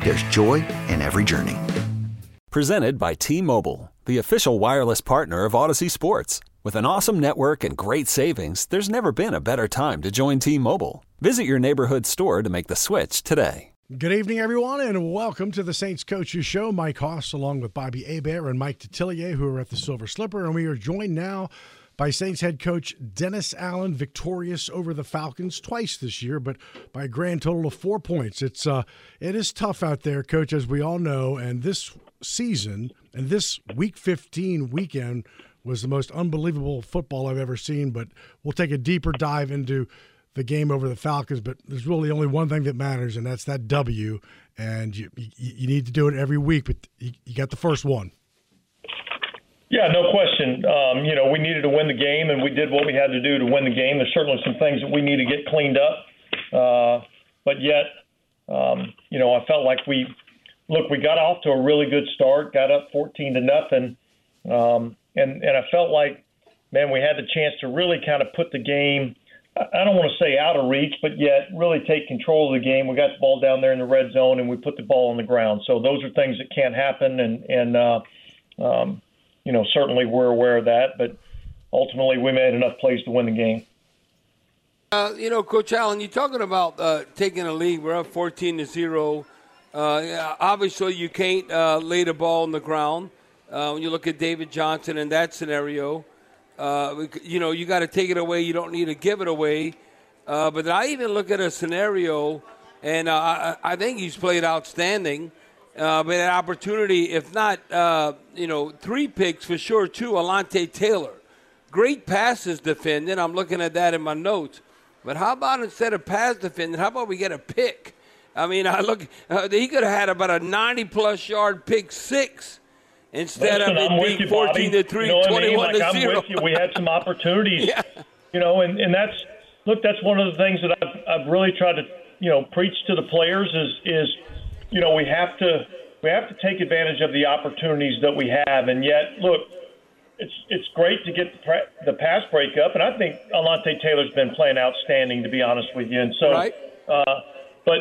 there's joy in every journey. Presented by T-Mobile, the official wireless partner of Audacy Sports. With an awesome network and great savings, there's never been a better time to join T-Mobile. Visit your neighborhood store to make the switch today. Good evening, everyone, and welcome to the Saints Coaches Show. Mike Hoss, along with Bobby Hebert and Mike Detillier, who are at the Silver Slipper, and we are joined now by Saints head coach Dennis Allen, victorious over the Falcons twice this year, but by a grand total of four points. It's uh, it is tough out there, coach, as we all know, and this season and this Week 15 weekend was the most unbelievable football I've ever seen. But we'll take a deeper dive into the game over the Falcons, but there's really only one thing that matters, and that's that W. And you you, you need to do it every week, but you, you, got the first one. Yeah, no question. Um, you know, we needed to win the game, and we did what we had to do to win the game. There's certainly some things that we need to get cleaned up, uh, but yet, um, you know, I felt like we look. We got off to a really good start, got up 14 to nothing, um, and and I felt like, man, we had the chance to really kind of put the game I don't want to say out of reach, but yet really take control of the game. We got the ball down there in the red zone, and we put the ball on the ground. So those are things that can't happen, and and uh, um, you know certainly we're aware of that. But ultimately, we made enough plays to win the game. Uh, you know, Coach Allen, you're talking about uh, taking a lead. We're up 14 to zero. Uh, obviously, you can't uh, lay the ball on the ground. Uh, when you look at David Johnson in that scenario. Uh, you know, you got to take it away. You don't need to give it away. But I even look at a scenario, and I, I, think he's played outstanding. Uh, but an opportunity, if not, uh, you know, three picks for sure, two, Alontae Taylor. Great passes defending. I'm looking at that in my notes. But how about instead of pass defending, how about we get a pick? I mean, I look, uh, he could have had about a 90 plus yard pick six instead Listen, of it being 14 to 3, you know 21 I mean? like, to I'm 0. With you. We had some opportunities, yeah. you know, and, and that's look, that's one of the things that I've, I've really tried to, you know, preach to the players is is, you know, we have to we have to take advantage of the opportunities that we have, and yet look. It's it's great to get the, the pass breakup, and I think Alontae Taylor's been playing outstanding, to be honest with you. And so, right. uh, but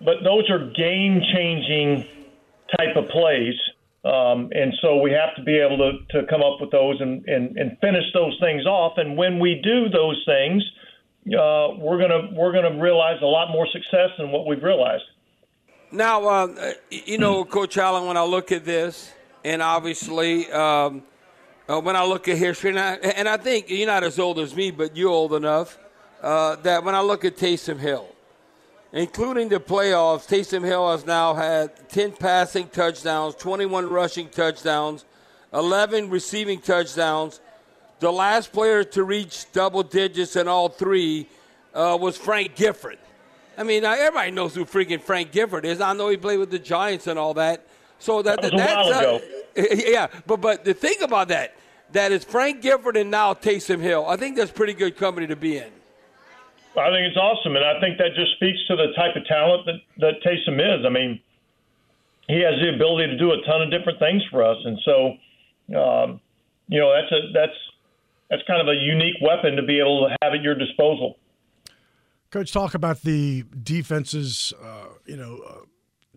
but those are game changing type of plays um, and so we have to be able to, to come up with those and, and, and finish those things off. And when we do those things, uh, we're gonna we're gonna realize a lot more success than what we've realized. Now, uh, you know, Coach Allen, when I look at this, and obviously um, uh, when I look at history, and I, and I, think you're not as old as me, but you're old enough uh, that when I look at Taysom Hill, including the playoffs, Taysom Hill has now had 10 passing touchdowns, 21 rushing touchdowns, 11 receiving touchdowns. The last player to reach double digits in all three uh, was Frank Gifford. I mean, everybody knows who freaking Frank Gifford is. I know he played with the Giants and all that. So that, that that's uh, yeah. But but the thing about that, that is Frank Gifford and now Taysom Hill. I think that's pretty good company to be in. I think it's awesome, and I think that just speaks to the type of talent that that Taysom is. I mean, he has the ability to do a ton of different things for us, and so, um, you know, that's a that's that's kind of a unique weapon to be able to have at your disposal. Coach, talk about the defenses. Uh, you know, uh,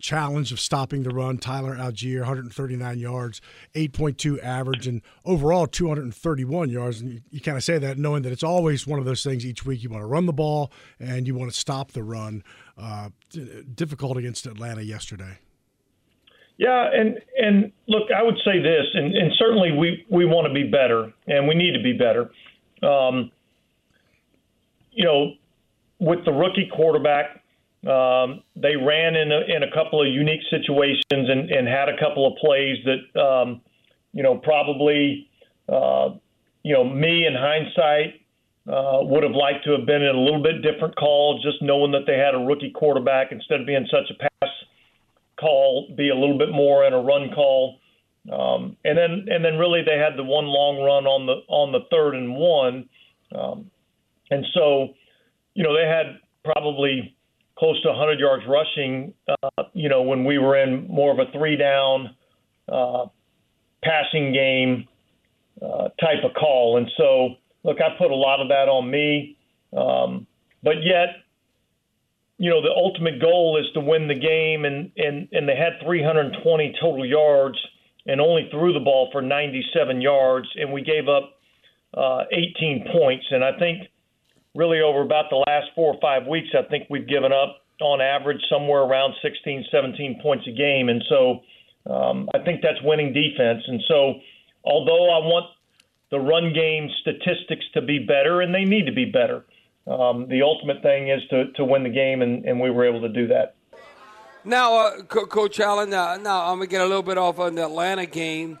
challenge of stopping the run. Tyler Allgeier, 139 yards, 8.2 average, and overall 231 yards. And you, you kind of say that knowing that it's always one of those things each week. You want to run the ball and you want to stop the run. Uh, difficult against Atlanta yesterday. Yeah, and and look, I would say this, and, and certainly we we want to be better, and we need to be better. Um, you know, with the rookie quarterback, um, they ran in a, in a couple of unique situations and, and had a couple of plays that, um, you know, probably, uh, you know, me in hindsight uh, would have liked to have been in a little bit different call, just knowing that they had a rookie quarterback instead of being such a pass call, be a little bit more in a run call. Um, and then and then really they had the one long run on the on the third and one, um, and so you know they had probably close to 100 yards rushing. Uh, you know when we were in more of a three down uh, passing game uh, type of call, and so look, I put a lot of that on me, um, but yet you know, the ultimate goal is to win the game, and and and they had 320 total yards and only threw the ball for 97 yards, and we gave up uh, 18 points. And I think really over about the last four or five weeks, I think we've given up on average somewhere around 16, 17 points a game, and so um, I think that's winning defense. And so, although I want the run game statistics to be better, and they need to be better um, the ultimate thing is to, to win the game, and, and we were able to do that. Now, uh, Co- Coach Allen, uh, now I'm going to get a little bit off on the Atlanta game.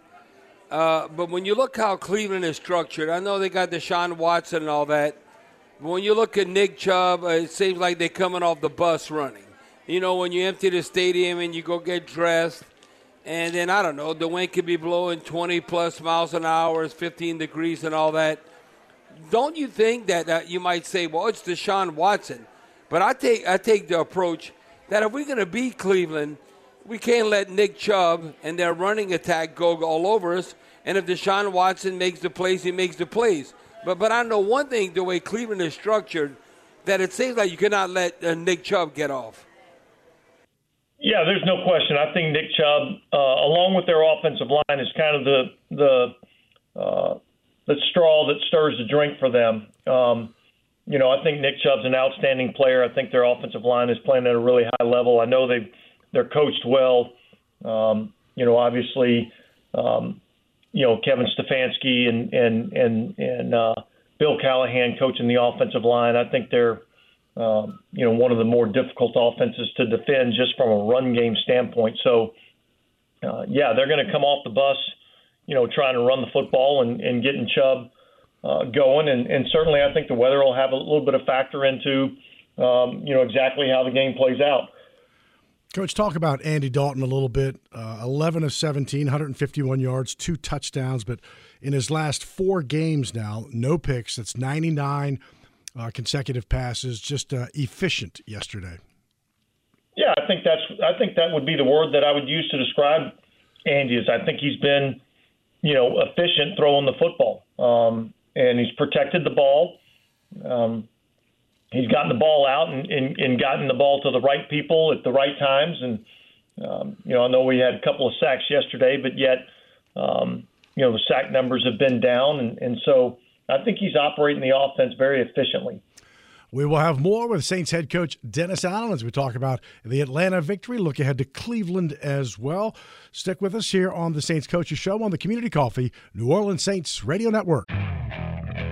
Uh, but when you look how Cleveland is structured, I know they got Deshaun Watson and all that. When you look at Nick Chubb, uh, it seems like they're coming off the bus running. You know, when you empty the stadium and you go get dressed, and then I don't know, the wind could be blowing 20 plus miles an hour, it's 15 degrees and all that don't you think that uh, you might say, well, it's Deshaun Watson? But I take I take the approach that if we're going to beat Cleveland, we can't let Nick Chubb and their running attack go all over us. And if Deshaun Watson makes the plays, he makes the plays. But but I know one thing: the way Cleveland is structured, that it seems like you cannot let uh, Nick Chubb get off. Yeah, there's no question. I think Nick Chubb, uh, along with their offensive line, is kind of the the uh, the straw that stirs the drink for them. Um, you know, I think Nick Chubb's an outstanding player. I think their offensive line is playing at a really high level. I know they they're coached well. Um, you know, obviously, um, you know Kevin Stefanski and and and and uh, Bill Callahan coaching the offensive line. I think they're um, you know one of the more difficult offenses to defend just from a run game standpoint. So, uh, yeah, they're going to come off the bus you know, trying to run the football and, and getting Chubb uh, going. And, and certainly, I think the weather will have a little bit of factor into, um, you know, exactly how the game plays out. Coach, talk about Andy Dalton a little bit. Uh, 11 of 17, 151 yards, two touchdowns, but in his last four games now, no picks. That's 99 uh, consecutive passes. Just uh, efficient yesterday. Yeah, I think that's. I think that would be the word that I would use to describe Andy. Is I think he's been you know, efficient throwing the football. Um, and he's protected the ball. Um, he's gotten the ball out and, and, and gotten the ball to the right people at the right times. And, um, you know, I know we had a couple of sacks yesterday, but yet, um, you know, the sack numbers have been down. And, and so I think he's operating the offense very efficiently. We will have more with Saints head coach Dennis Allen as we talk about the Atlanta victory. Look ahead to Cleveland as well. Stick with us here on the Saints Coaches Show on the Community Coffee New Orleans Saints Radio Network.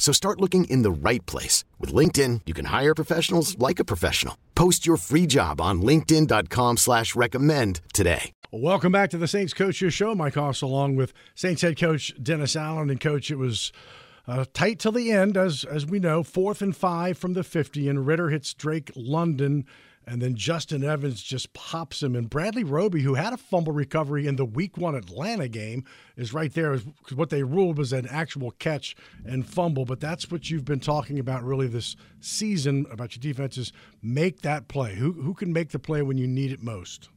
So start looking in the right place. With LinkedIn, you can hire professionals like a professional. Post your free job on linkedin.com slash recommend today. Welcome back to the Saints Coaches Show. Mike Hoss along with Saints head coach Dennis Allen. And coach, it was uh, tight till the end, as as we know, fourth and five from the 50, and Ridder hits Drake London, and then Justin Evans just pops him. And Bradley Roby, who had a fumble recovery in the Week One Atlanta game, is right there. What they ruled was an actual catch and fumble. But that's what you've been talking about really this season about your defenses. Make that play. Who who can make the play when you need it most?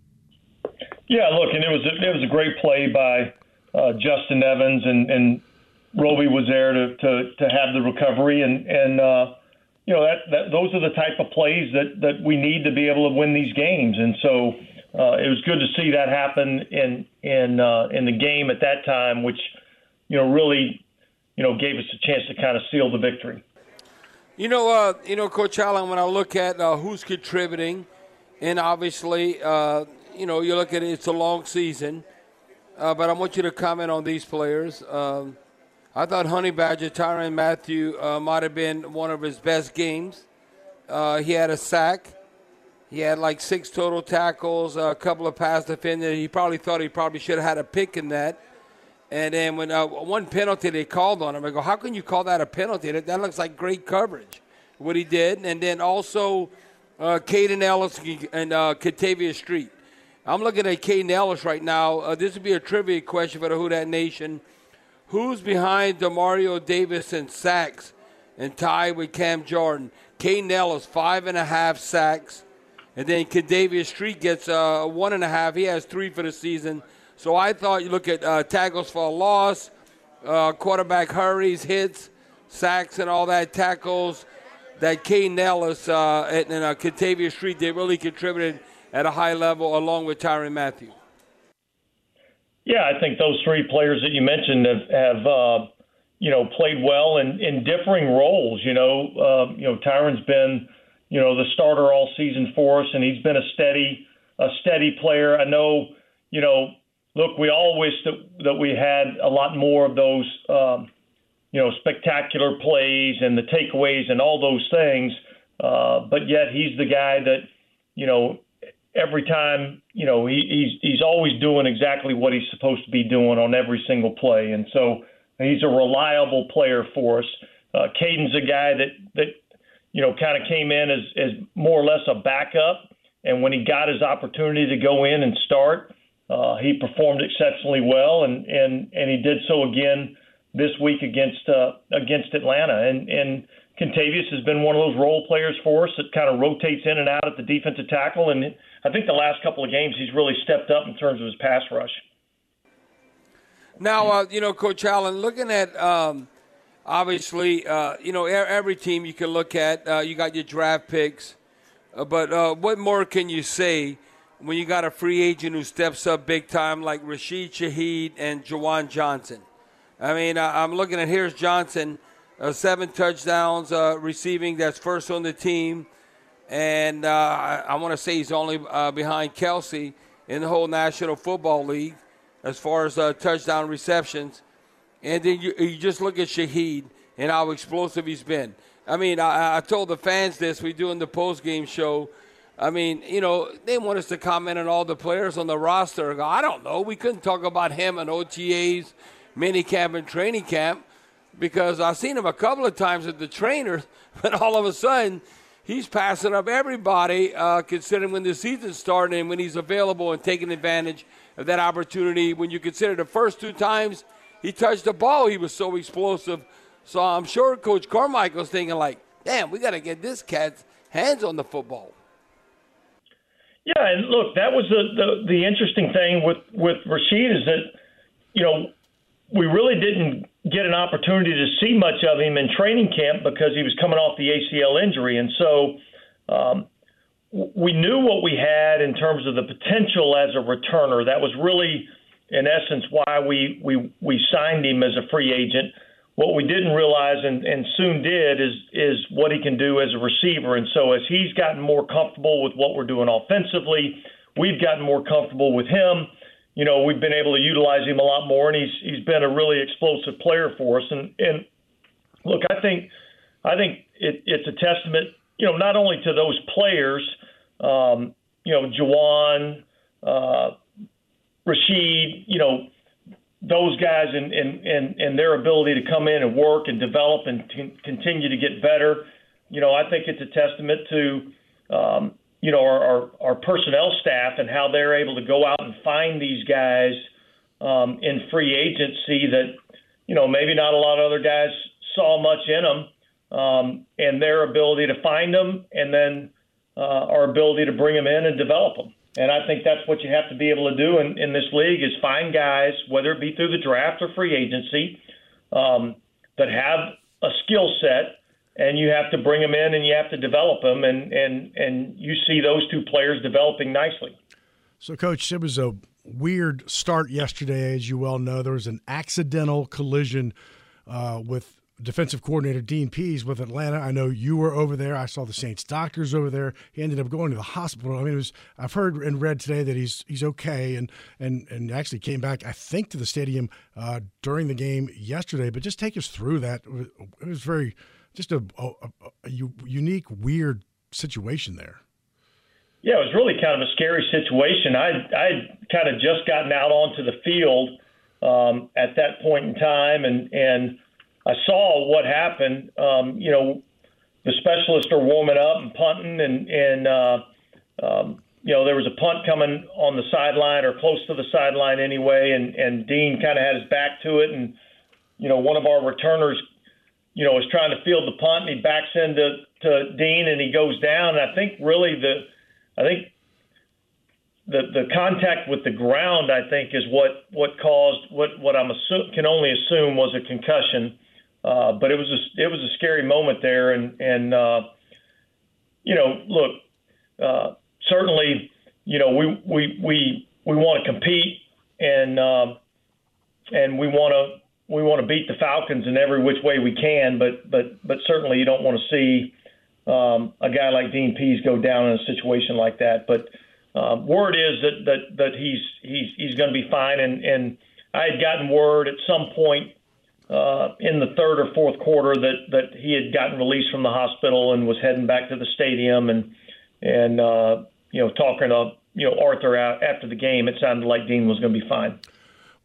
Yeah, look, and it was a, it was a great play by uh, Justin Evans and and Roby was there to, to, to have the recovery, and and uh, you know that, that those are the type of plays that, that we need to be able to win these games, and so uh, it was good to see that happen in in uh, in the game at that time, which you know really you know gave us a chance to kind of seal the victory. You know, uh, you know, Coach Allen. When I look at uh, who's contributing, and obviously, uh, you know, you look at it, it's a long season, uh, but I want you to comment on these players. Um, I thought Honey Badger Tyrann Mathieu uh, might have been one of his best games. Uh, he had a sack. He had like six total tackles, a couple of pass defenders. He probably thought he probably should have had a pick in that. And then when uh, one penalty they called on him, I go, how can you call that a penalty? That, that looks like great coverage, what he did. And then also uh, Kaden Elliss and uh, Kentavius Street. I'm looking at Kaden Elliss right now. Uh, this would be a trivia question for the Who Dat Nation. Who's behind Demario Davis in sacks and tied with Cam Jordan? Kaden Elliss, five and a half sacks. And then Kentavius Street gets uh, one and a half. He has three for the season. So I thought you look at uh, tackles for a loss, uh, quarterback hurries, hits, sacks, and all that tackles. That Kaden Elliss uh, and, and uh, Street, they really contributed at a high level along with Tyrann Mathieu. Yeah, I think those three players that you mentioned have, have uh, you know, played well in, in differing roles. You know, uh, you know, Tyrann's been, you know, the starter all season for us, and he's been a steady, a steady player. I know, you know, look, we all wish that that we had a lot more of those, um, you know, spectacular plays and the takeaways and all those things. Uh, but yet he's the guy that, you know, every time, you know, he, he's he's always doing exactly what he's supposed to be doing on every single play, and so he's a reliable player for us. Uh, Kaden's a guy that that you know kind of came in as as more or less a backup, and when he got his opportunity to go in and start, uh, he performed exceptionally well, and and and he did so again this week against uh, against Atlanta, and and Kentavius has been one of those role players for us that kind of rotates in and out at the defensive tackle, and I think the last couple of games he's really stepped up in terms of his pass rush. Now, uh, you know, Coach Allen, looking at um, obviously, uh, you know, every team you can look at, uh, you got your draft picks, uh, but uh, what more can you say when you got a free agent who steps up big time like Rashid Shaheed and Juwan Johnson? I mean, I'm looking at here's Johnson, uh, seven touchdowns receiving, that's first on the team and uh, I, I want to say he's only uh, behind Kelce in the whole National Football League as far as uh, touchdown receptions. And then you, you, just look at Shaheed and how explosive he's been. I mean, I, I told the fans this we do in the post game show. I mean, you know, they want us to comment on all the players on the roster. I don't know. We couldn't talk about him and OTAs, mini camp, and training camp because I've seen him a couple of times at the trainers, but all of a sudden he's passing up everybody, uh, considering when the season's starting and when he's available and taking advantage of that opportunity. When you consider the first two times he touched the ball, he was so explosive. So I'm sure Coach Carmichael's thinking like, "Damn, we got to get this cat's hands on the football." Yeah, and look, that was the, the the interesting thing with with Rashid is that you know we really didn't get an opportunity to see much of him in training camp because he was coming off the ACL injury, and so um, we knew what we had in terms of the potential as a returner. That was really, in essence, why we we we signed him as a free agent what we didn't realize and, and soon did is is what he can do as a receiver. And so as he's gotten more comfortable with what we're doing offensively, we've gotten more comfortable with him. You know, we've been able to utilize him a lot more, and he's he's been a really explosive player for us. And and look, I think I think it, it's a testament, you know, not only to those players, um, you know, Juwan, uh, Rashid, you know, those guys and, and, and, and their ability to come in and work and develop and t- continue to get better. You know, I think it's a testament to, um, you know, our, our, our personnel staff and how they're able to go out and find these guys um, in free agency that, you know, maybe not a lot of other guys saw much in them um, and their ability to find them and then uh, our ability to bring them in and develop them. And I think that's what you have to be able to do in, in this league is find guys, whether it be through the draft or free agency, um, that have a skill set, and you have to bring them in and you have to develop them, and and and you see those two players developing nicely. So, coach, it was a weird start yesterday, as you well know. There was an accidental collision uh, with defensive coordinator Dean Pees with Atlanta. I know you were over there. I saw the Saints doctors over there. He ended up going to the hospital. I mean, it was. I've heard and read today that he's he's okay and and and actually came back. I think to the stadium uh, during the game yesterday. But just take us through that. It was very just a, a, a unique, weird situation there. Yeah, it was really kind of a scary situation. I I kind of just gotten out onto the field um, at that point in time, and and I saw what happened. Um, you know, the specialists are warming up and punting, and and uh, um, you know there was a punt coming on the sideline or close to the sideline anyway, and and Dean kind of had his back to it, and you know one of our returners, you know, was trying to field the punt, and he backs into to Dean, and he goes down. And I think really the, I think the the contact with the ground, I think, is what what caused what what I'm assume can only assume was a concussion. Uh, but it was a it was a scary moment there, and and uh, you know, look, uh, certainly, you know, we we we we want to compete, and uh, and we want to we want to beat the Falcons in every which way we can, but but but certainly you don't want to see um, a guy like Dean Pees go down in a situation like that. But uh, word is that that that he's he's he's going to be fine, and and I had gotten word at some point uh, in the third or fourth quarter that that he had gotten released from the hospital and was heading back to the stadium and and uh, you know talking to you know Arthur after the game. It sounded like Dean was going to be fine.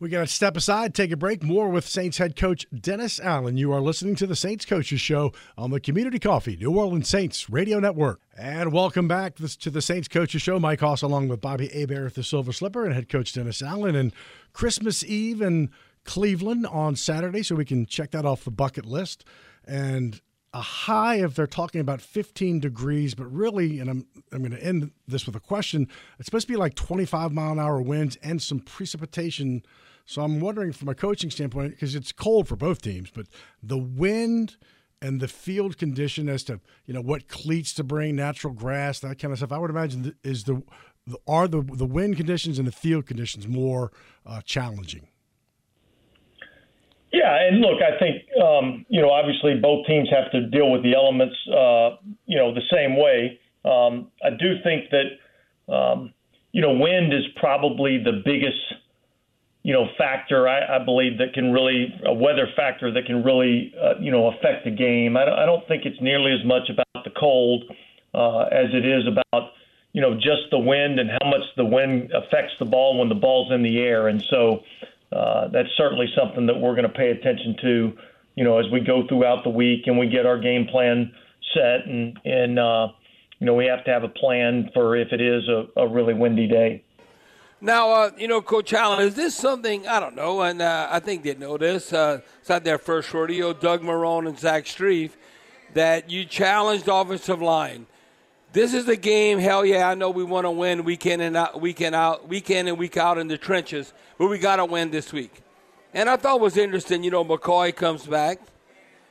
We got to step aside, take a break. More with Saints head coach Dennis Allen. You are listening to the Saints Coaches Show on the Community Coffee New Orleans Saints Radio Network. And welcome back to the Saints Coaches Show. Mike Hoss along with Bobby Hebert, the Silver Slipper, and head coach Dennis Allen. And Christmas Eve in Cleveland on Saturday, so we can check that off the bucket list. And a high if they're talking about 15 degrees, but really, and I'm I'm going to end this with a question. It's supposed to be like 25 mile an hour winds and some precipitation. So I'm wondering, from a coaching standpoint, because it's cold for both teams, but the wind and the field condition as to you know what cleats to bring, natural grass, that kind of stuff. I would imagine is the are the the wind conditions and the field conditions more uh, challenging. Yeah, and look, I think um, you know obviously both teams have to deal with the elements uh, you know the same way. Um, I do think that um, you know wind is probably the biggest you know factor I, I believe that can really a weather factor that can really uh, you know affect the game. I don't, I don't think it's nearly as much about the cold uh, as it is about you know just the wind and how much the wind affects the ball when the ball's in the air, and so uh, that's certainly something that we're going to pay attention to, you know, as we go throughout the week and we get our game plan set. And, and uh, you know, we have to have a plan for if it is a, a really windy day. Now, uh, you know, Coach Allen, is this something, I don't know, and uh, I think they know this. Uh, it's not their first rodeo, Doug Marrone and Zach Strief that you challenged offensive line – this is the game. Hell yeah, I know we want to win week in and out, week in out, week in and week out in the trenches, but we got to win this week. And I thought was interesting. You know, McCoy comes back,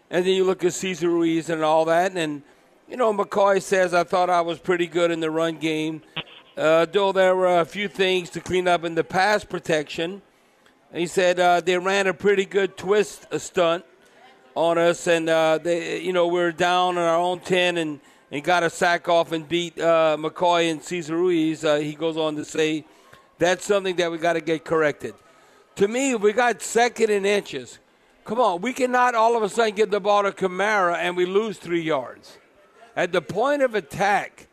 and then you look at Cesar Ruiz and all that, and you know, McCoy says I thought I was pretty good in the run game, uh, though there were a few things to clean up in the pass protection. He said uh, they ran a pretty good twist a stunt on us, and uh, they, you know, we're down on our own ten and, and got a sack off and beat uh, McCoy and Cesar Ruiz. Uh, he goes on to say that's something that we got to get corrected. To me, we got second in inches. Come on, we cannot all of a sudden get the ball to Kamara and we lose three yards. At the point of attack,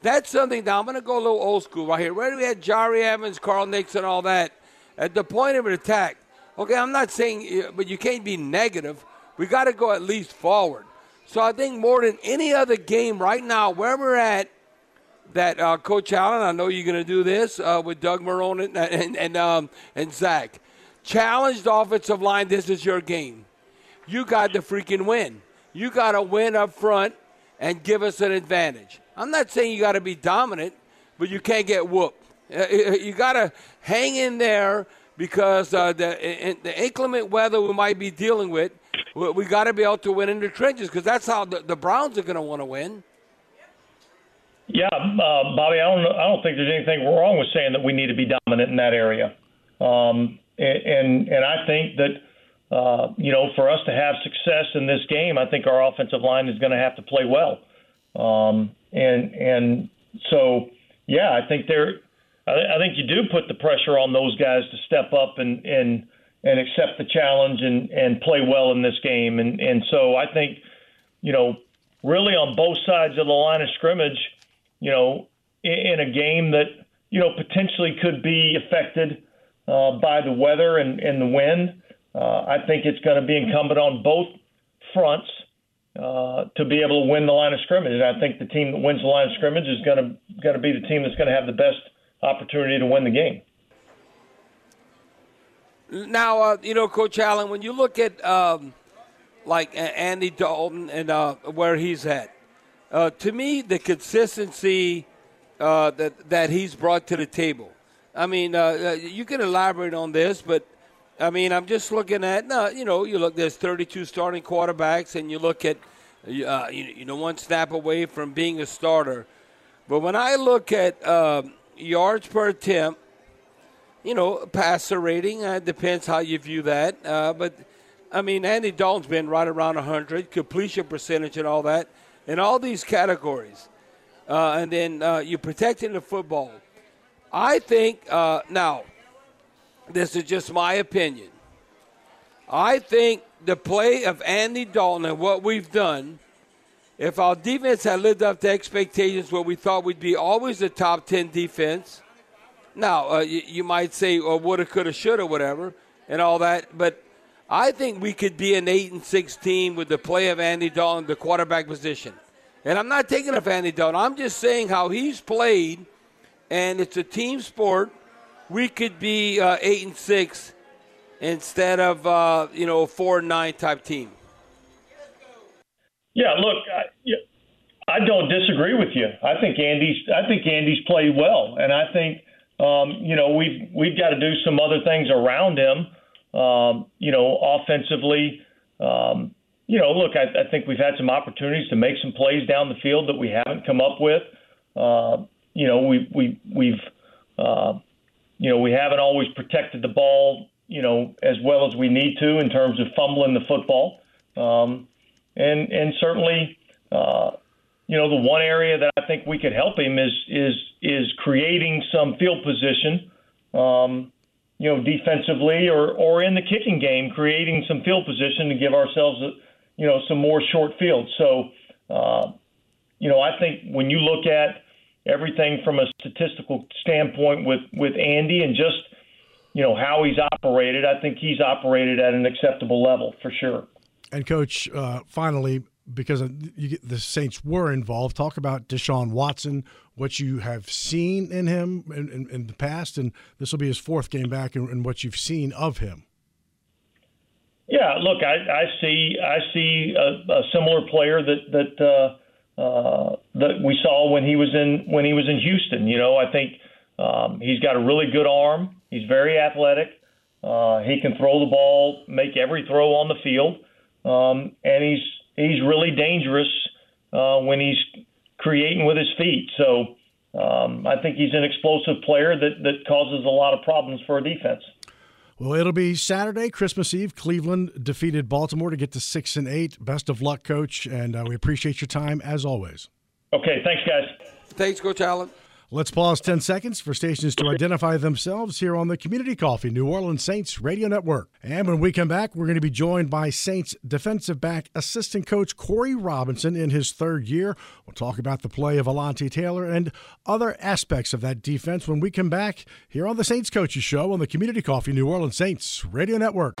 that's something that I'm going to go a little old school right here. Where we had Jahri Evans, Carl Nicks, all that. At the point of attack, okay, I'm not saying, but you can't be negative. We got to go at least forward. So I think more than any other game right now, where we're at, that uh, Coach Allen, I know you're going to do this uh, with Doug Marrone and and and, um, and Zach. Challenged offensive line. This is your game. You got to freaking win. You got to win up front and give us an advantage. I'm not saying you got to be dominant, but you can't get whooped. Uh, uh, you got to hang in there because uh, the, the inclement weather we might be dealing with, we got to be able to win in the trenches because that's how the, the Browns are going to want to win. Yeah, uh, Bobby, I don't, I don't think there's anything wrong with saying that we need to be dominant in that area. Um, and and I think that uh, you know for us to have success in this game, I think our offensive line is going to have to play well. Um, and and so yeah, I think they're. I, I think you do put the pressure on those guys to step up and and and accept the challenge and and play well in this game. And and so I think you know really on both sides of the line of scrimmage, you know, in, in a game that you know potentially could be affected uh, by the weather and, and the wind. Uh, I think it's going to be incumbent on both fronts uh, to be able to win the line of scrimmage. And I think the team that wins the line of scrimmage is going to going to be the team that's going to have the best opportunity to win the game. Now, uh, you know, Coach Allen, when you look at um, like Andy Dalton and uh, where he's at, uh, to me, the consistency uh, that that he's brought to the table. I mean, uh, you can elaborate on this, but I mean, I'm just looking at, you know, you look, there's 32 starting quarterbacks, and you look at, uh, you, you know, one snap away from being a starter. But when I look at uh, yards per attempt, you know, passer rating, uh, depends how you view that. Uh, but, I mean, Andy Dalton's been right around 100, completion percentage and all that, in all these categories. Uh, and then uh, you're protecting the football. I think, uh, now, this is just my opinion. I think the play of Andy Dalton and what we've done, if our defense had lived up to expectations where we thought we'd be always a top 10 defense, now uh, you, you, might say, or oh, woulda, coulda, shoulda, whatever, and all that, but I think we could be an 8 and 6 team with the play of Andy Dalton, in the quarterback position. And I'm not taking off Andy Dalton. I'm just saying how he's played, and it's a team sport we could be uh, eight and six instead of uh, you know a four and nine type team. Yeah, look, I, I don't disagree with you. I think Andy's I think Andy's played well, and I think um, you know we've we've got to do some other things around him. Um, you know, offensively. Um, you know, look, I, I think we've had some opportunities to make some plays down the field that we haven't come up with. Uh, you know, we we we've uh, you know, we haven't always protected the ball, you know, as well as we need to in terms of fumbling the football. Um, and and certainly, uh, you know, the one area that I think we could help him is is is creating some field position, um, you know, defensively or or in the kicking game, creating some field position to give ourselves, a, you know, some more short field. So, uh, you know, I think when you look at everything from a statistical standpoint with with Andy and just you know how he's operated. I think he's operated at an acceptable level for sure. And coach, uh, finally, because get, the Saints were involved, talk about Deshaun Watson, what you have seen in him in, in, in the past, and this will be his fourth game back, and, and what you've seen of him. Yeah, look, I, I see I see a, a similar player that that. Uh, uh, that we saw when he was in when he was in Houston. You know, I think um, he's got a really good arm. He's very athletic. Uh, he can throw the ball, make every throw on the field, um, and he's he's really dangerous uh, when he's creating with his feet. So um, I think he's an explosive player that that causes a lot of problems for a defense. Well, it'll be Saturday, Christmas Eve. Cleveland defeated Baltimore to get to six and eight. Best of luck, Coach, and uh, we appreciate your time as always. Okay, thanks, guys. Thanks, Coach Allen. Let's pause 10 seconds for stations to identify themselves here on the Community Coffee New Orleans Saints Radio Network. And when we come back, we're going to be joined by Saints defensive back assistant coach Corey Robinson in his third year. We'll talk about the play of Alontae Taylor and other aspects of that defense when we come back here on the Saints Coaches Show on the Community Coffee New Orleans Saints Radio Network.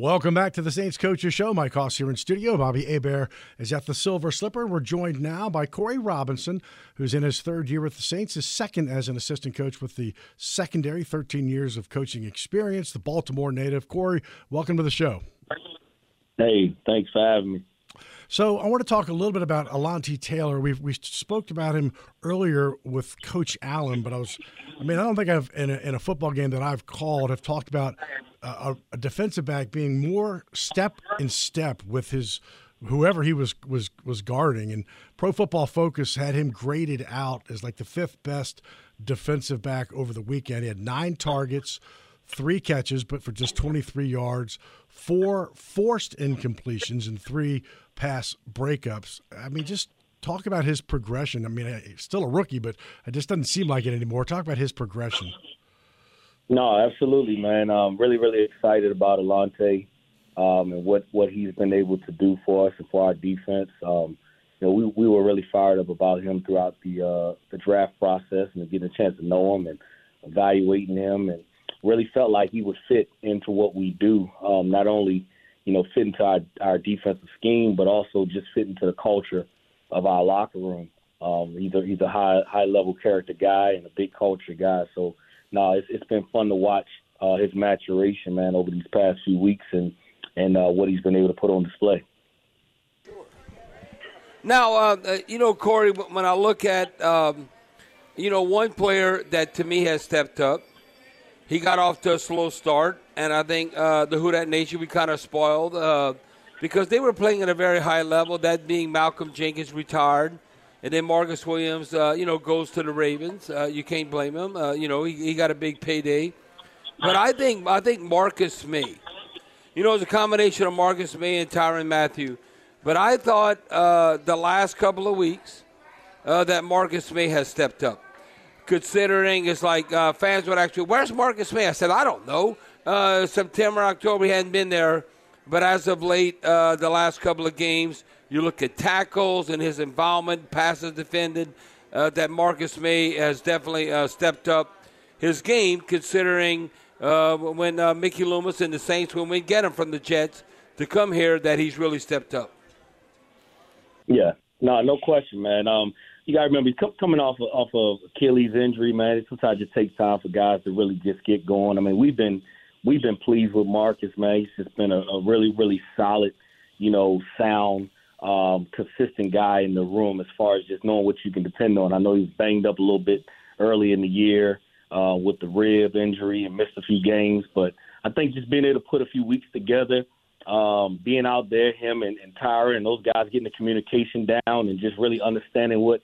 Welcome back to the Saints Coaches Show. Mike Hoss here in studio. Bobby Hebert is at the Silver Slipper. We're joined now by Corey Robinson, who's in his third year with the Saints, his second as an assistant coach with the secondary, 13 years of coaching experience, the Baltimore native. Corey, welcome to the show. Hey, thanks for having me. So I want to talk a little bit about Alontae Taylor. We we spoke about him earlier with Coach Allen, but I was, I mean, I don't think I've in a, in a football game that I've called have talked about uh, a, a defensive back being more step in step with his whoever he was was was guarding. And Pro Football Focus had him graded out as like the fifth best defensive back over the weekend. He had nine targets, three catches, but for just 23 yards, four forced incompletions, and three pass breakups. I mean, just talk about his progression. I mean, he's still a rookie, but it just doesn't seem like it anymore. Talk about his progression. No, absolutely, man. I'm really, really excited about Alontae um, and what, what he's been able to do for us and for our defense. Um, you know, we, we were really fired up about him throughout the uh, the draft process and getting a chance to know him and evaluating him and really felt like he would fit into what we do. Um, not only, you know, fit into our, our defensive scheme, but also just fit into the culture of our locker room. Um, he's a he's a high high level character guy and a big culture guy. So no, it's, it's been fun to watch uh, his maturation, man, over these past few weeks and and uh, what he's been able to put on display. Now, uh, uh, you know, Corey, when I look at, um, you know, one player that to me has stepped up, he got off to a slow start, and I think uh, the Who Dat Nation we kind of spoiled uh, because they were playing at a very high level. That being Malcolm Jenkins retired, and then Marcus Williams, uh, you know, goes to the Ravens. Uh, you can't blame him. Uh, you know, he, he, got a big payday. But I think I think Marcus Maye. You know, it's a combination of Marcus Maye and Tyrann Mathieu. But I thought uh, the last couple of weeks that Marcus Maye has stepped up. Considering it's like uh, fans would actually, where's Marcus Maye? I said, I don't know. September, October, he hadn't been there. But as of late, the last couple of games, you look at tackles and his involvement, passes defended, uh, that Marcus Maye has definitely uh, stepped up his game, considering uh, when uh, Mickey Loomis and the Saints, when we get him from the Jets to come here, that he's really stepped up. Yeah, no, no question, man. Um, you got to remember, he's coming off of, off of Achilles injury, man. Sometimes it takes time for guys to really just get going. I mean, we've been we've been pleased with Marcus, man. He's just been a, a really, really solid, you know, sound um, consistent guy in the room as far as just knowing what you can depend on. I know he was banged up a little bit early in the year uh, with the rib injury and missed a few games, but I think just being able to put a few weeks together, um, being out there, him and, and Tyrann and those guys getting the communication down and just really understanding what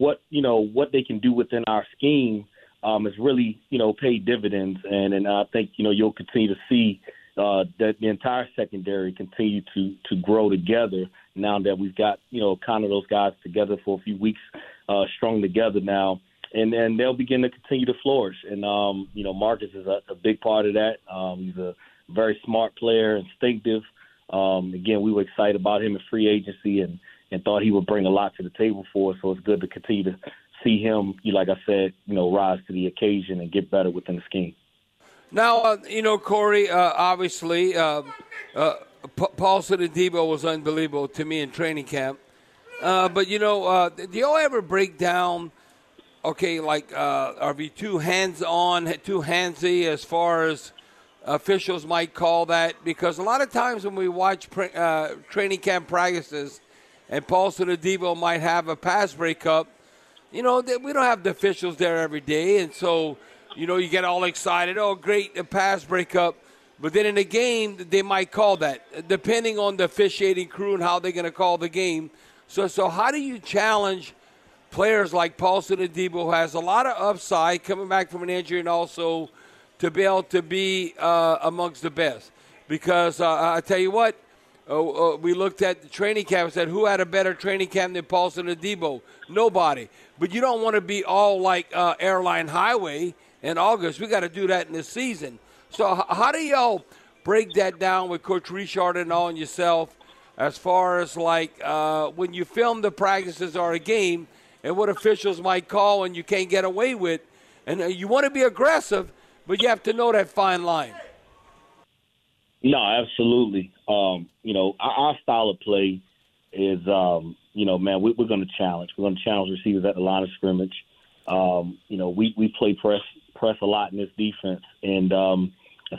what you know what they can do within our scheme um, has really you know paid dividends, and and I think you know you'll continue to see uh, that the entire secondary continue to to grow together now that we've got you know kind of those guys together for a few weeks, uh, strung together now, and then they'll begin to continue to flourish. And um, you know Marcus is a, a big part of that. Um, he's a very smart player, instinctive. Um, again, we were excited about him in free agency and and thought he would bring a lot to the table for us. So it's good to continue to see him, you like I said, you know, rise to the occasion and get better within the scheme. Now, uh, you know, Corey, uh, obviously, uh, uh P- Paulson was unbelievable to me in training camp. Uh, but, you know, uh, do y'all ever break down, okay, like, are we too hands on, too handsy as far as officials might call that? Because a lot of times when we watch pre- training camp practices and Paulson Adebo might have a pass breakup, you know, we don't have the officials there every day. And so you know, you get all excited. Oh, great, a pass breakup. But then in the game, they might call that, depending on the officiating crew and how they're going to call the game. So, so how do you challenge players like Paulson Adebo, who has a lot of upside coming back from an injury, and also to be able to be uh, amongst the best? Because uh, I tell you what, uh, we looked at the training camp and said, who had a better training camp than Paulson Adebo? Nobody. But you don't want to be all like uh, Airline Highway in August. We got to do that in the season. So how do y'all break that down with Coach Richard and all and yourself as far as like uh, when you film the practices or a game and what officials might call and you can't get away with, and uh, you want to be aggressive, but you have to know that fine line. No, absolutely. Um, you know, our, our, style of play is, um, you know, man, we, are going to challenge. We're going to challenge receivers at the line of scrimmage. Um, you know, we, we play press press a lot in this defense, and um,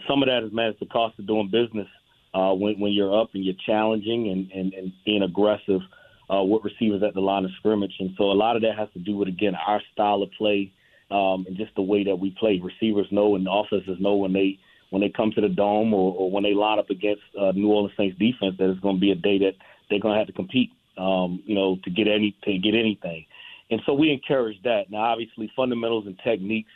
some of that is man, it's the cost of doing business uh, when when you're up and you're challenging and and, and being aggressive uh, with receivers at the line of scrimmage, and so a lot of that has to do with again our style of play um, and just the way that we play. Receivers know and offenses know when they when they come to the dome or, or when they line up against uh, New Orleans Saints defense that it's going to be a day that they're going to have to compete, um, you know, to get any to get anything. And so we encourage that. Now, obviously, fundamentals and techniques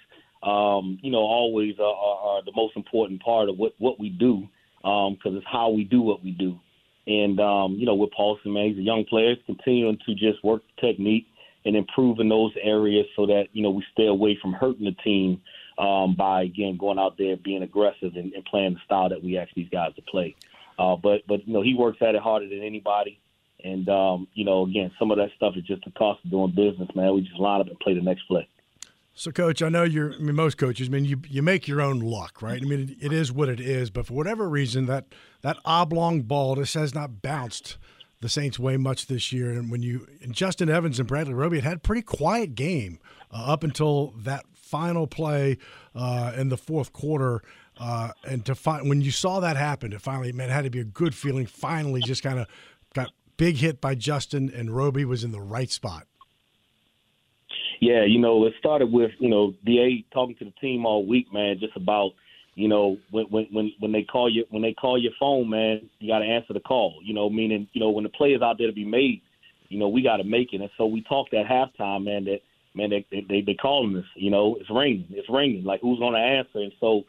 um, you know, always are, are, are, the most important part of what, what we do because um, it's how we do what we do. And, um, you know, with Paulson, man, he's a young player, continuing to just work the technique and improve in those areas so that, you know, we stay away from hurting the team um, by, again, going out there, being aggressive and, and playing the style that we ask these guys to play. Uh, but, but, you know, he works at it harder than anybody. And, um, you know, again, some of that stuff is just the cost of doing business, man. We just line up and play the next play. So, coach, I know you're. I mean, most coaches. I mean, you you make your own luck, right? I mean, it, it is what it is. But for whatever reason, that that oblong ball just has not bounced the Saints way much this year. And when you and Justin Evans and Bradley Roby had, had a pretty quiet game uh, up until that final play uh, in the fourth quarter. Uh, and to find when you saw that happen, it finally man, it had to be a good feeling. Finally, just kind of got big hit by Justin, and Roby was in the right spot. Yeah, you know, it started with you know Da talking to the team all week, man, just about you know when when when when they call you when they call your phone, man, you got to answer the call. You know, meaning you know when the play is out there to be made, you know we got to make it. And so we talked at halftime, man, that man they they they calling us. You know, it's ringing, it's ringing. Like who's going to answer? And so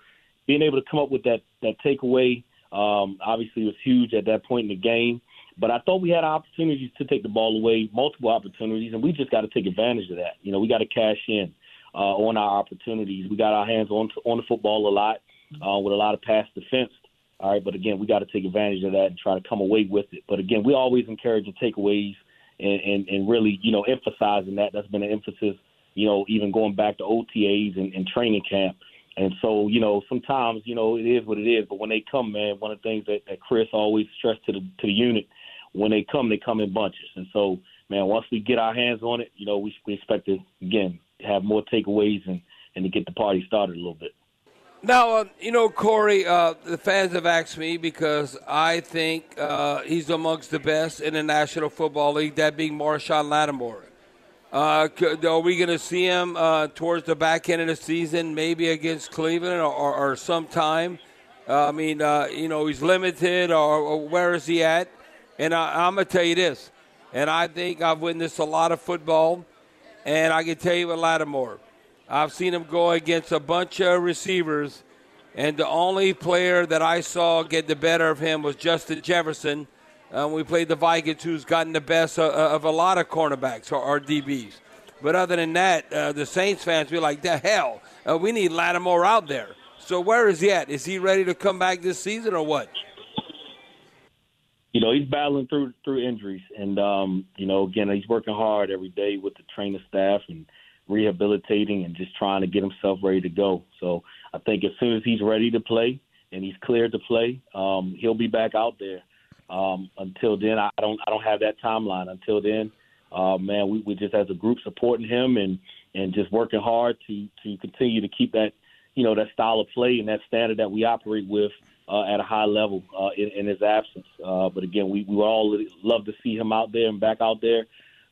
being able to come up with that that takeaway um, obviously was huge at that point in the game. But I thought we had opportunities to take the ball away, multiple opportunities, and we just got to take advantage of that. You know, we got to cash in uh, on our opportunities. We got our hands on on the football a lot uh, with a lot of pass defense. All right, but again, we got to take advantage of that and try to come away with it. But again, we always encourage the takeaways and, and, and really, you know, emphasizing that. That's been an emphasis, you know, even going back to OTAs and, and training camp. And so, you know, sometimes, you know, it is what it is. But when they come, man, one of the things that, that Chris always stressed to the to the unit when they come, they come in bunches. And so, man, once we get our hands on it, you know, we, we expect to again have more takeaways and and to get the party started a little bit. Now, uh, you know, Corey, uh, the fans have asked me because I think uh, he's amongst the best in the National Football League, that being Marshon Lattimore. Uh, are we going to see him uh, towards the back end of the season, maybe against Cleveland or, or, or sometime? Uh, I mean, you know, he's limited, or, or, where is he at? And I, I'm going to tell you this, and I think I've witnessed a lot of football, and I can tell you with Lattimore, I've seen him go against a bunch of receivers, and the only player that I saw get the better of him was Justin Jefferson. Uh, we played the Vikings, who's gotten the best of, of a lot of cornerbacks or, or DBs. But other than that, uh, the Saints fans be like, the hell, uh, we need Lattimore out there. So where is he at? Is he ready to come back this season or what? You know, he's battling through through injuries, and um, you know, again, he's working hard every day with the trainer staff and rehabilitating and just trying to get himself ready to go. So I think as soon as he's ready to play and he's cleared to play, um, he'll be back out there. Um, until then, I don't I don't have that timeline. Until then, uh, man, we we just as a group supporting him and and just working hard to to continue to keep that you know that style of play and that standard that we operate with uh, at a high level uh, in, in his absence. Uh, but again, we we all love to see him out there and back out there.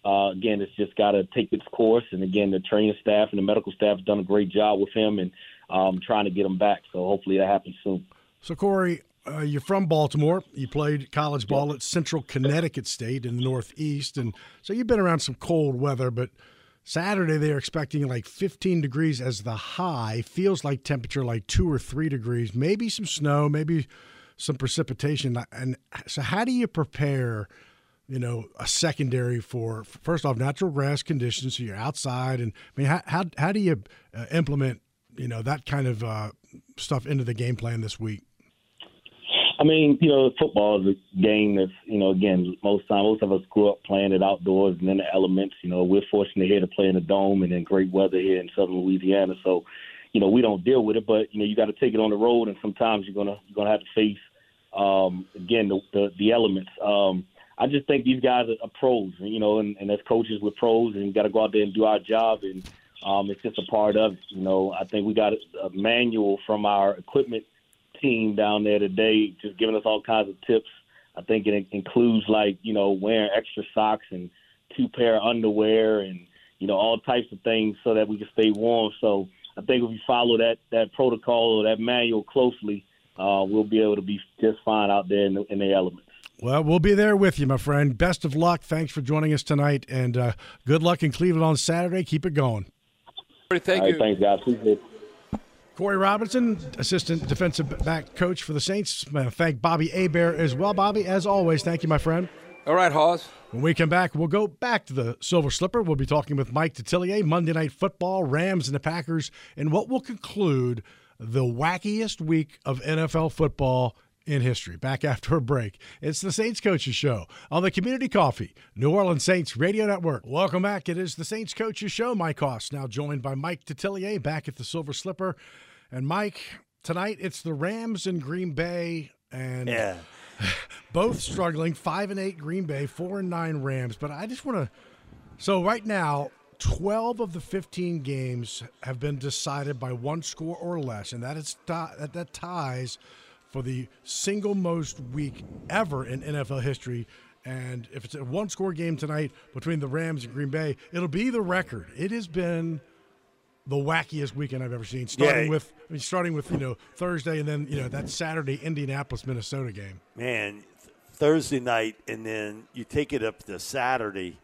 Uh, again, it's just got to take its course. And again, the training staff and the medical staff have done a great job with him and um, trying to get him back. So hopefully that happens soon. So Corey, uh, you're from Baltimore. You played college ball at Central Connecticut State in the Northeast, and so you've been around some cold weather. But Saturday, they're expecting like 15 degrees as the high. Feels like temperature like two or three degrees. Maybe some snow, maybe some precipitation. And so, how do you prepare? You know, a secondary for first off natural grass conditions. So you're outside, and I mean, how how, how do you uh, implement you know that kind of uh, stuff into the game plan this week? I mean, you know, football is a game that's, you know, again, most time, most of us grew up playing it outdoors and in the elements. You know, we're fortunate here to play in the dome and in great weather here in southern Louisiana. So, you know, we don't deal with it, but you know, you got to take it on the road, and sometimes you're gonna you're gonna have to face, um, again, the the, the elements. Um, I just think these guys are, are pros, you know, and, and as coaches, we're pros, and got to go out there and do our job, and um, it's just a part of it. You know, I think we got a, a manual from our equipment team down there today, just giving us all kinds of tips. I think it includes like you know wearing extra socks and two pair of underwear and you know all types of things so that we can stay warm. So I think if we follow that that protocol or that manual closely, uh, we'll be able to be just fine out there in the, in the elements. Well, we'll be there with you, my friend. Best of luck. Thanks for joining us tonight, and uh, good luck in Cleveland on Saturday. Keep it going. Thank you. Thanks, guys. Appreciate it. Corey Robinson, assistant defensive back coach for the Saints. Thank Bobby Hebert as well. Bobby, as always, thank you, my friend. All right, Hoss. When we come back, we'll go back to the Silver Slipper. We'll be talking with Mike Detillier, Monday Night Football, Rams and the Packers, and what will conclude the wackiest week of NFL football in history. Back after a break. It's the Saints Coaches Show on the Community Coffee, New Orleans Saints Radio Network. Welcome back. It is the Saints Coaches Show. Mike Hoss now joined by Mike Detillier back at the Silver Slipper. And Mike, tonight it's the Rams in Green Bay, and yeah. both struggling. Five and eight Green Bay, four and nine Rams. But I just want to. So right now, 12 of the 15 games have been decided by one score or less, and that is that, that ties for the single most week ever in NFL history. And if it's a one score game tonight between the Rams and Green Bay, it'll be the record. It has been the wackiest weekend I've ever seen. Starting Yeah. with I mean, starting with you know Thursday and then you know that Saturday Indianapolis Minnesota game. man, th- Thursday night, and then you take it up to Saturday,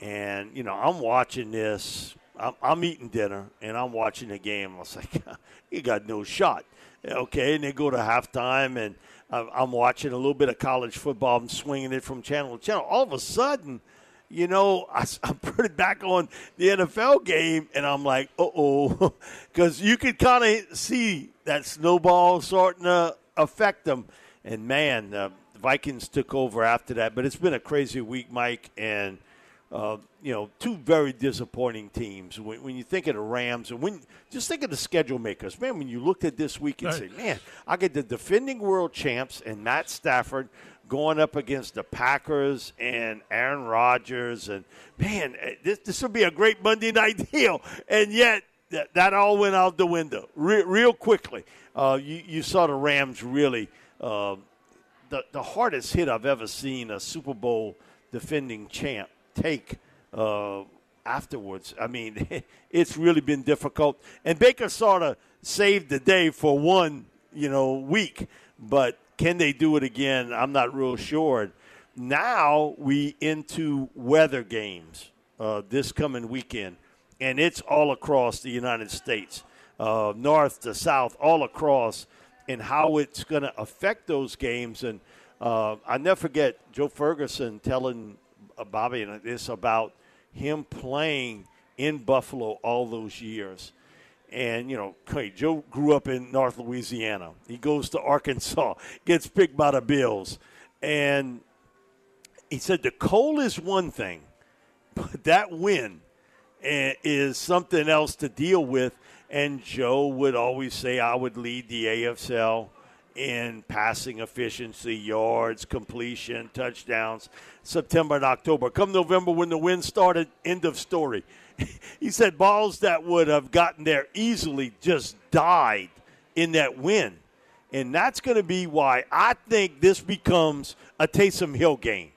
and you know I'm watching this. I'm, I'm eating dinner, and I'm watching the game. I was like, you got no shot. Okay, and they go to halftime, and I'm watching a little bit of college football. I'm swinging it from channel to channel. All of a sudden, you know, I, am putting back on the NFL game, and I'm like, uh oh, because you could kind of see that snowball starting to affect them. And man, the Vikings took over after that. But it's been a crazy week, Mike, and uh, you know, two very disappointing teams. When, when you think of the Rams, and when just think of the schedule makers, man. When you looked at this week and Right. say, man, I get the defending world champs and Matt Stafford going up against the Packers and Aaron Rodgers, and man, eh, this this will be a great Monday night deal. And yet, that, that all went out the window re- real quickly. Uh, you you saw the Rams really. Uh, the, the hardest hit I've ever seen a Super Bowl defending champ take uh, afterwards. I mean, it's really been difficult. And Baker sort of saved the day for one you know, week. But can they do it again? I'm not real sure. Now we into weather games uh, this coming weekend, and it's all across the United States, uh, north to south, all across, and how it's going to affect those games. And uh, I never forget Joe Ferguson telling uh, Bobby it's about him playing in Buffalo all those years. And, you know, okay, Joe grew up in North Louisiana. He goes to Arkansas, gets picked by the Bills. And he said the cold is one thing, but that win eh, is something else to deal with. And Joe would always say, I would lead the AFL in passing efficiency, yards, completion, touchdowns, September and October. Come November, when the win started, end of story. he said balls that would have gotten there easily just died in that win. And that's going to be why I think this becomes a Taysom Hill game.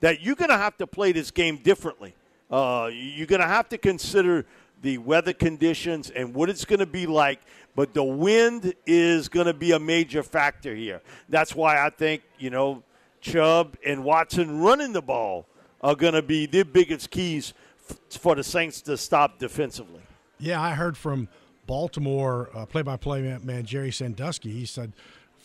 That you're going to have to play this game differently. Uh, you're going to have to consider the weather conditions and what it's going to be like. But the wind is going to be a major factor here. That's why I think, you know, Chubb and Watson running the ball are going to be the biggest keys for the Saints to stop defensively. Yeah, I heard from Baltimore uh, play-by-play man, man, Gerry Sandusky. He said,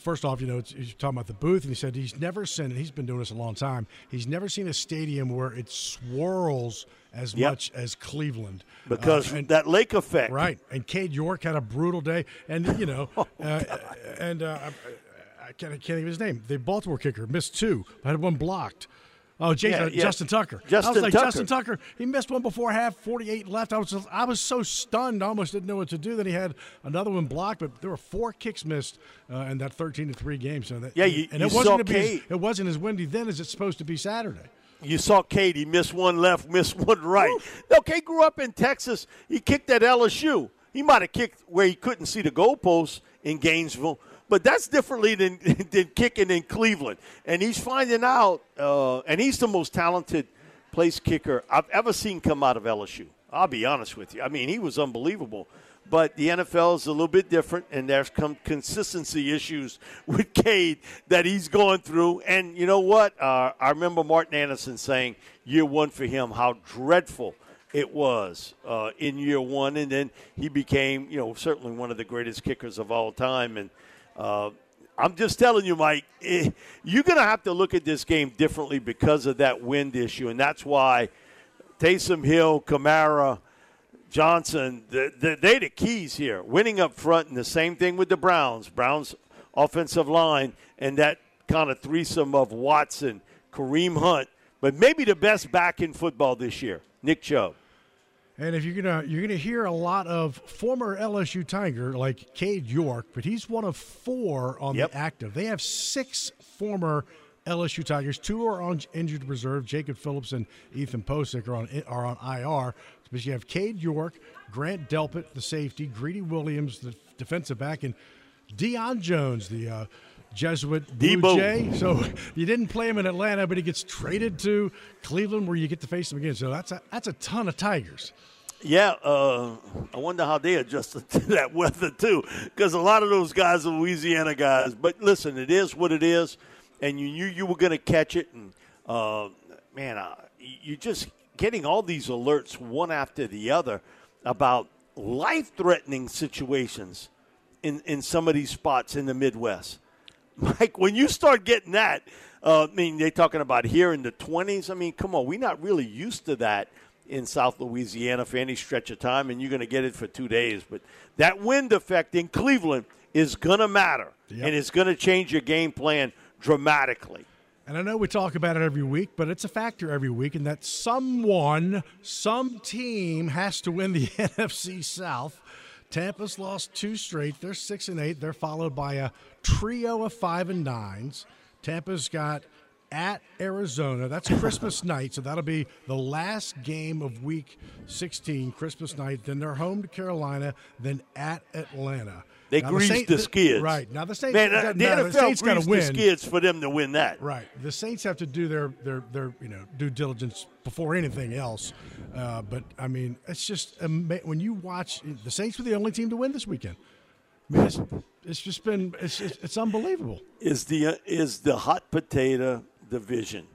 first off, you know, he's talking about the booth, and he said he's never seen, and he's been doing this a long time, he's never seen a stadium where it swirls as yep. much as Cleveland. Because uh, and, that lake effect. Right. And Cade York had a brutal day. And, you know, oh, uh, and uh, I, can't, I can't think of his name. The Baltimore kicker missed two, had one blocked. Oh, Jason, yeah, yeah. Justin Tucker. Justin I was like, Tucker. Justin Tucker. He missed one before half, 48 left. I was just, I was so stunned, I almost didn't know what to do. Then he had another one blocked, but there were four kicks missed uh, in that 13 to three game. So that, yeah, you, and you it wasn't saw as, it wasn't as windy then as it's supposed to be Saturday. You saw Cade. He missed one left, missed one right. No, Cade grew up in Texas. He kicked at LSU. He might have kicked where he couldn't see the goalposts in Gainesville, but that's differently than, than kicking in Cleveland. And he's finding out, uh, and he's the most talented place kicker I've ever seen come out of LSU. I'll be honest with you. I mean, he was unbelievable. But the NFL is a little bit different, and there's some consistency issues with Cade that he's going through. And you know what? Uh, I remember Morten Andersen saying year one for him, how dreadful it was uh, in year one, and then he became, you know, certainly one of the greatest kickers of all time. And uh, I'm just telling you, Mike, eh, you're going to have to look at this game differently because of that wind issue, and that's why Taysom Hill, Kamara, Johnson, the, the, they the keys here. Winning up front, and the same thing with the Browns. Browns offensive line, and that kind of threesome of Watson, Kareem Hunt, but maybe the best back in football this year, Nick Chubb. And if you're gonna you're gonna hear a lot of former LSU Tiger like Cade York, but he's one of four on yep. the active. They have six former LSU Tigers. Two are on injured reserve. Jacob Phillips and Ethan Pocic are on are on IR. But you have Cade York, Grant Delpit, the safety, Greedy Williams, the defensive back, and Deion Jones, the uh, Jesuit Blue Debo. Jay. So you didn't play him in Atlanta, but he gets traded to Cleveland, where you get to face him again. So that's a, that's a ton of Tigers. Yeah, uh, I wonder how they adjusted to that weather too, because a lot of those guys are Louisiana guys. But listen, it is what it is, and you knew you were going to catch it. And uh, man, uh, you just getting all these alerts one after the other about life-threatening situations in in some of these spots in the Midwest. Mike, when you start getting that, uh, I mean, they're talking about here in the 20s. I mean, come on, we're not really used to that in South Louisiana for any stretch of time, and you're going to get it for two days. But that wind effect in Cleveland is going to matter, yep. and it's going to change your game plan dramatically. And I know we talk about it every week, but it's a factor every week, and that someone, some team has to win the NFC South. Tampa's lost two straight. They're six and eight. They're followed by a trio of five and nines. Tampa's got at Arizona. That's Christmas night, so that'll be the last game of Week 16, Christmas night. Then they're home to Carolina, then at Atlanta. They now greased the, the skids, right? Now the Saints, man, uh, the NFL the Saints greased the skids for them to win that, right? The Saints have to do their their their you know due diligence before anything else. Uh, but I mean, it's just when you watch the Saints were the only team to win this weekend. I mean, it's, it's just been it's, it's, it's unbelievable. Is the uh, is the hot potato division?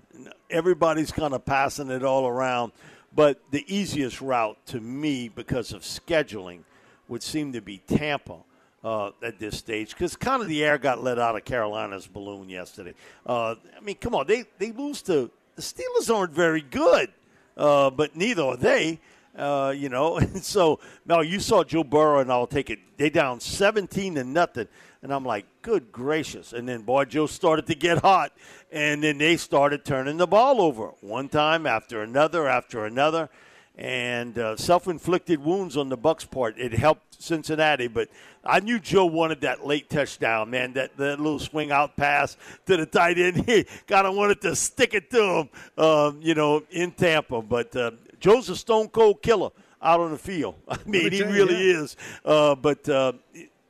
Everybody's kind of passing it all around, but the easiest route to me because of scheduling would seem to be Tampa. Uh, at this stage, because kind of the air got let out of Carolina's balloon yesterday. Uh, I mean, come on, they they lose to the Steelers aren't very good, uh, but neither are they. Uh, you know, and so now you saw Joe Burrow, and I'll take it. They down seventeen to nothing, and I'm like, good gracious! And then boy, Joe started to get hot, and then they started turning the ball over one time after another after another, and uh, self-inflicted wounds on the Bucs' part. It helped Cincinnati, but I knew Joe wanted that late touchdown, man. That, that little swing out pass to the tight end. He kind of wanted to stick it to him, um, you know, in Tampa. But uh, Joe's a stone cold killer out on the field. I mean, he really yeah. is. Uh, but uh,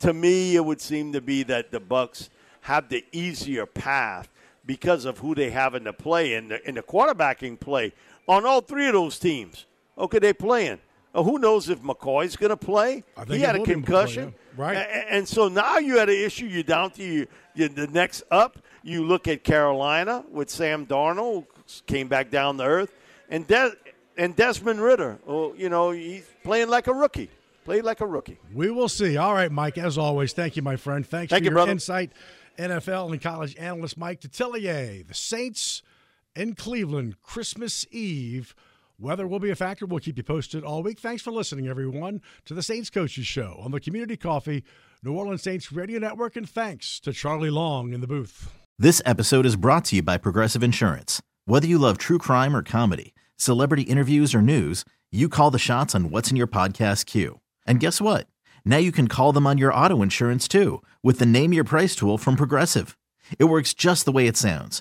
to me, it would seem to be that the Bucs have the easier path because of who they have in the play and the, in the quarterbacking play on all three of those teams. Okay, they playing. Uh, who knows if McCoy's going to play? He had a concussion. McCoy, yeah. Right. And, and, so now you had an issue. You're down to you, you, the next up. You look at Carolina with Sam Darnold, came back down to earth. And, De- and Desmond Ridder. oh, you know, he's playing like a rookie. Played like a rookie. We will see. All right, Mike, as always, thank you, my friend. Thanks thank for you, your brother. insight. NFL and college analyst Mike Detillier. The Saints in Cleveland, Christmas Eve – Weather will be a factor. We'll keep you posted all week. Thanks for listening, everyone, to the Saints Coaches Show on the Community Coffee New Orleans Saints Radio Network. And thanks to Charlie Long in the booth. This episode is brought to you by Progressive Insurance. Whether you love true crime or comedy, celebrity interviews or news, you call the shots on what's in your podcast queue. And guess what? Now you can call them on your auto insurance too with the Name Your Price tool from Progressive. It works just the way it sounds